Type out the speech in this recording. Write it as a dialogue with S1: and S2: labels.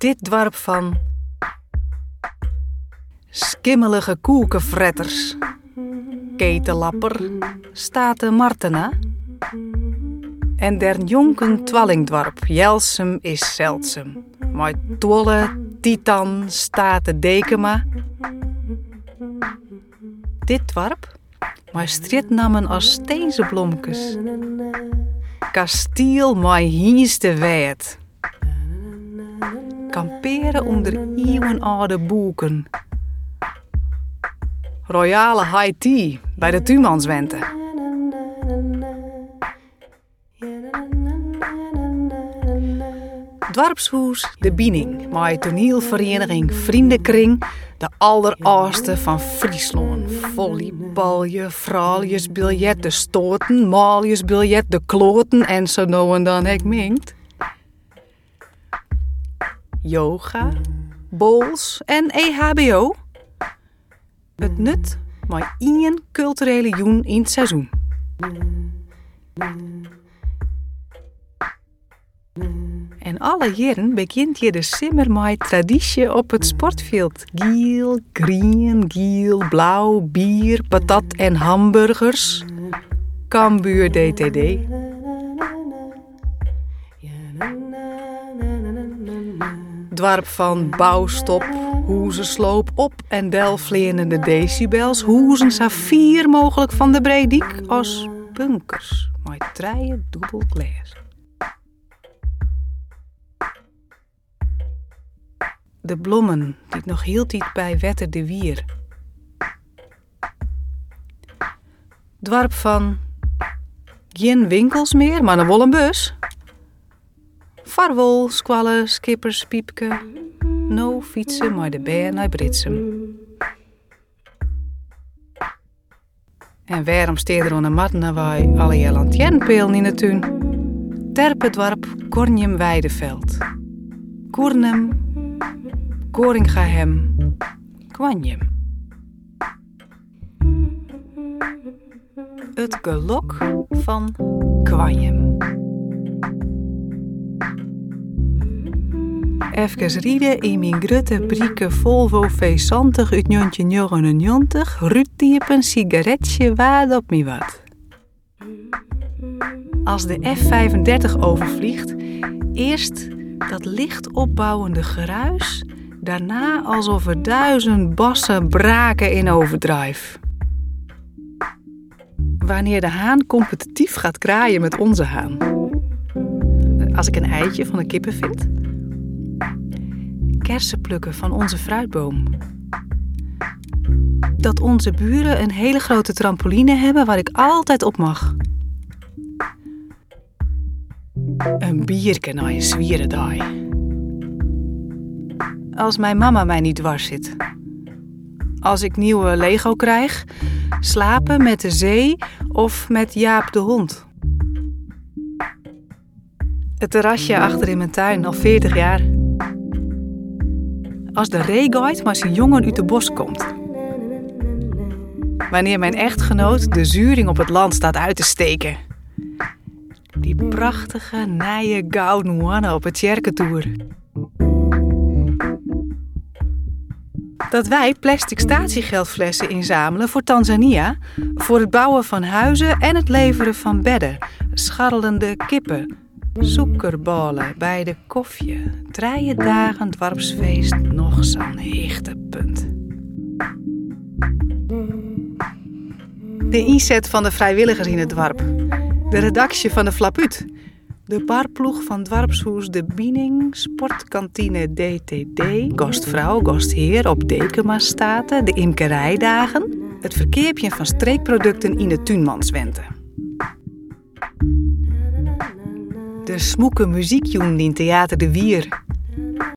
S1: dit dwarp van skimmelige koekenfretters, ketelapper, state Martena en der jonken twallingdwarp, Jelsum is zeldsum, maar tolle titan state dekema. Dit dwarp, maar strijdnamen als steense blomkes, kastiel maar hienste wijd kamperen onder eeuwenoude boeken. Royale high tea bij de Tumanswente. Dwarpshoes De Biening, mijn toneelvereniging Vriendenkring, de alleroudste van Friesland. Volleybalje, fraaljesbiljet, de stoten, maaljesbiljet, de kloten en zo nou en dan ik minkt yoga, bowls en EHBO. Het nut maar één culturele joen in het seizoen. En alle jaren begint je de simmer met traditie op het sportveld. Giel, green, giel, blauw, bier, patat en hamburgers. Kambuur DTD. Dwarp van bouwstop, sloop op en delvleerende decibels, hoezen saffier mogelijk van de Brediek als bunkers, met treien dubbel glas. De blommen die nog hield iets bij Wetter de Wier. Dwarp van geen winkels meer, maar een wollen bus. Varwol, squallen, skippers, piepke. No fietsen, maar de beer naar Britsum. En waarom steerde er een matten wij alle je lantjenpeel in de tuin? Terpedwarp, Kornjem Weideveld. Koernem, Koringahem, Kwanjem. Het gelok van Kwanjem. Even rieden in mijn grote brieke Volvo V60 uit 1999, Ruud een sigaretje waard op me wat. Als de F-35 overvliegt, eerst dat licht opbouwende geruis, daarna alsof er duizend bassen braken in overdrijf. Wanneer de haan competitief gaat kraaien met onze haan. Als ik een eitje van een kippen vind, kersen plukken van onze fruitboom. Dat onze buren een hele grote trampoline hebben waar ik altijd op mag. Een bierke na je zwierendaai. Als mijn mama mij niet dwars zit. Als ik nieuwe Lego krijg, slapen met de zee of met Jaap de hond. Het terrasje achter in mijn tuin, al 40 jaar als de reeguide maar zijn jongen uit de bos komt. Wanneer mijn echtgenoot de zuring op het land staat uit te steken. Die prachtige, nije gouden wanne op het Tjerkentoer. Dat wij plastic statiegeldflessen inzamelen voor Tanzania, voor het bouwen van huizen en het leveren van bedden, scharrelende kippen, Zoekerballen bij de koffie. Drie dagen dwarpsfeest, nog zo'n punt. De inzet van de vrijwilligers in het dorp. De redactie van de Flaput. De barploeg van Dwarpshoes De Biening, Sportkantine DTD, Gastvrouw, Gastheer op Dekema Staten, de imkerijdagen, het verkeerpje van streekproducten in de Tuinmanswente de smoeke muziekjoen in Theater de Wier.